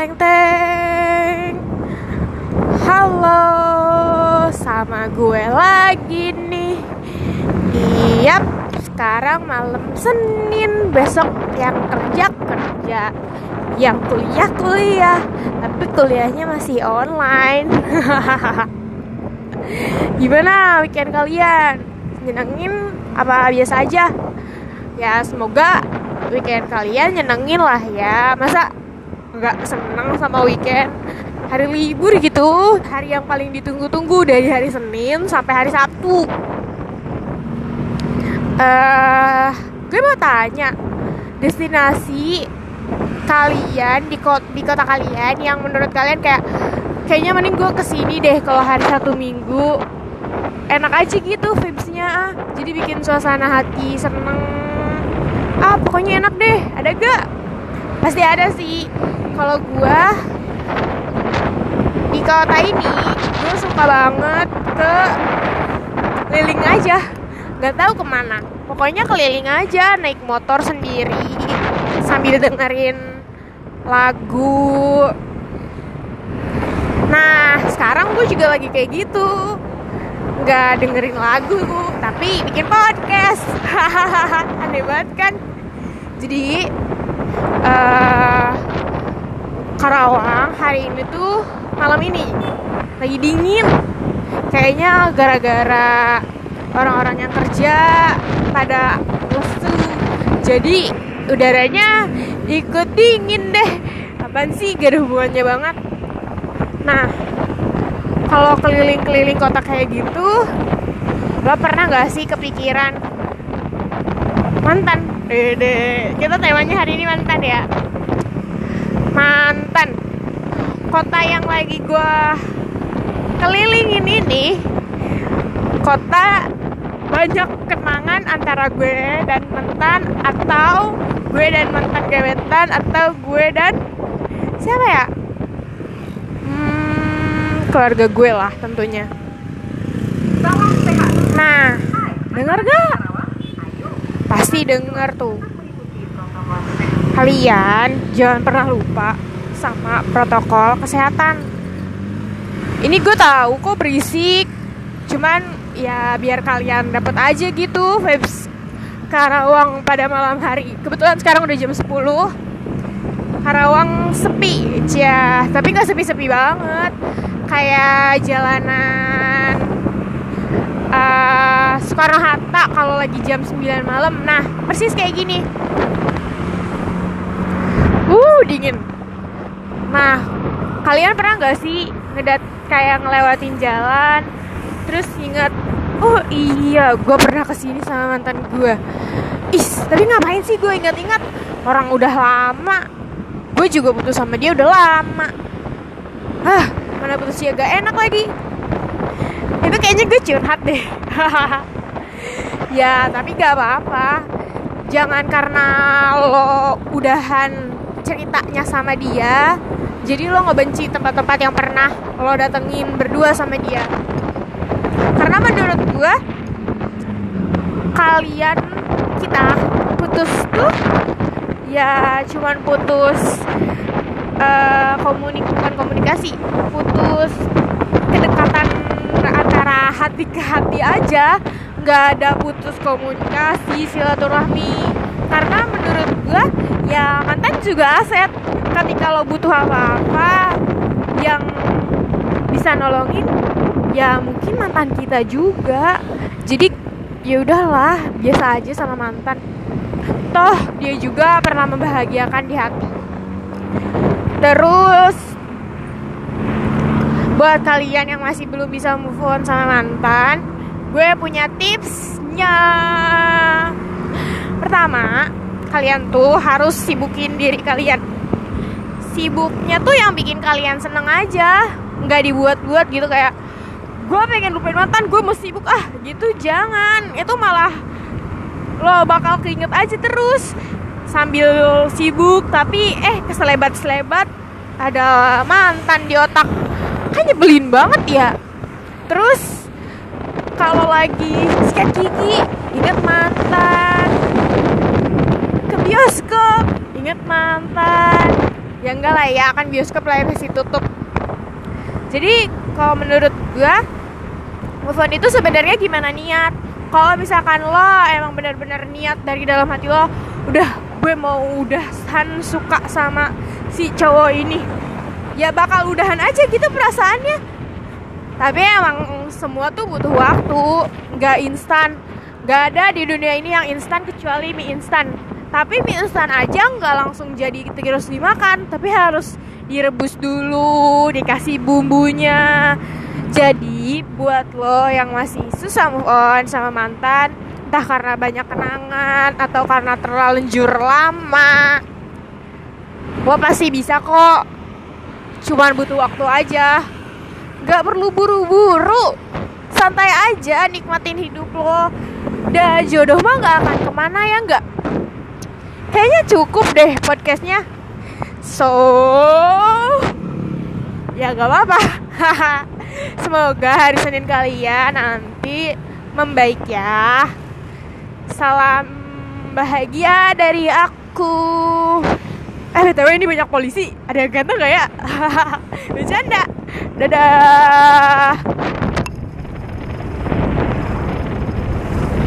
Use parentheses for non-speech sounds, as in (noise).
teng teng. Halo sama gue lagi nih. Iya sekarang malam Senin Besok yang kerja kerja Yang kuliah kuliah. Tapi kuliahnya masih online. (laughs) Gimana weekend kalian? Nyenengin apa biasa aja? Ya semoga weekend kalian nyenengin lah ya. Masa nggak seneng sama weekend. Hari libur gitu. Hari yang paling ditunggu-tunggu dari hari Senin sampai hari Sabtu. Uh, gue mau tanya destinasi kalian di kota, di kota kalian yang menurut kalian kayak kayaknya mending gue ke sini deh kalau hari satu minggu. Enak aja gitu vibesnya. Jadi bikin suasana hati seneng. Ah pokoknya enak deh. Ada gak pasti ada sih. Kalau gue di kota ini gue suka banget ke keliling aja. Nggak tahu ke mana. Pokoknya keliling aja naik motor sendiri sambil dengerin lagu. Nah sekarang gue juga lagi kayak gitu. Nggak dengerin lagu tapi bikin podcast. Hahaha (laughs) aneh banget kan? Jadi uh, Karawang hari ini tuh malam ini. Lagi dingin. Kayaknya gara-gara orang-orang yang kerja pada lesu. Jadi udaranya ikut dingin deh. Apaan sih? Gak ada hubungannya banget. Nah kalau keliling-keliling kota kayak gitu lo pernah gak sih kepikiran mantan Dede kita temanya hari ini mantan ya? Mantan. Kota yang lagi gue kelilingin ini kota banyak kenangan antara gue dan mantan atau gue dan mantan gebetan atau gue dan siapa ya? Hmm, keluarga gue lah tentunya. Nah dengar gak pasti denger tuh. Kalian jangan pernah lupa sama protokol kesehatan. Ini gue tahu kok berisik. Cuman ya biar kalian dapat aja gitu vibes Karawang pada malam hari. Kebetulan sekarang udah jam 10 Karawang sepi ya tapi nggak sepi-sepi banget. Kayak jalanan uh, Soekarno Hatta kalau lagi jam 9 malam. Nah persis kayak gini. Uh dingin. Nah kalian pernah nggak sih ngedat kayak ngelewatin jalan terus ingat oh iya gue pernah ke sini sama mantan gue is tapi ngapain sih gue ingat-ingat? Orang udah lama. Gue juga putus sama dia udah lama. Ah mana putusnya gak enak lagi kayaknya gue curhat deh. (laughs) Ya tapi gak apa-apa. Jangan karena lo udahan ceritanya sama dia jadi lo ngebenci tempat-tempat yang pernah lo datengin berdua sama dia. Karena menurut gue kalian kita putus tuh ya cuman putus uh, komunik bukan komunikasi putus hati ke hati aja. Nggak ada putus komunikasi silaturahmi. Karena menurut gue ya mantan juga aset. Ketika lo butuh apa-apa yang bisa nolongin ya mungkin mantan kita juga. Jadi ya udahlah biasa aja sama mantan. Toh dia juga pernah membahagiakan di hati. Terus buat kalian yang masih belum bisa move on sama mantan gue punya tipsnya. Pertama kalian tuh harus sibukin diri kalian. Sibuknya tuh yang bikin kalian seneng aja nggak dibuat-buat gitu kayak gue pengen lupain mantan gue mau sibuk. Ah gitu jangan. Itu malah lo bakal keinget aja terus sambil sibuk tapi eh keselebat selebat ada mantan di otak nyebelin banget. Ya terus kalau lagi sikat gigi inget mantan. Ke bioskop inget mantan. Ya enggak lah ya kan bioskop lah masih tutup jadi kalau menurut gue move on itu sebenarnya gimana niat? Kalau misalkan lo emang benar-benar niat dari dalam hati lo udah gue mau udahan suka sama si cowok ini ya bakal udahan aja gitu perasaannya. Tapi emang semua tuh butuh waktu. Nggak instan. Nggak ada di dunia ini yang instan kecuali mie instan. Tapi mie instan aja nggak langsung jadi terus dimakan. Tapi harus direbus dulu dikasih bumbunya. Jadi buat lo yang masih susah move on sama mantan entah karena banyak kenangan atau karena terlanjur lama lo pasti bisa kok cuman butuh waktu aja. Nggak perlu buru-buru. Santai aja nikmatin hidup lo. Dah jodoh mah nggak akan ke mana ya nggak? Kayaknya cukup deh podcastnya. So ya gak apa-apa. (laughs) Semoga hari Senin kalian nanti membaik ya. Salam bahagia dari aku eh btw ini banyak polisi. Ada yang ganteng gak ya? (laughs) Bercanda. Dadah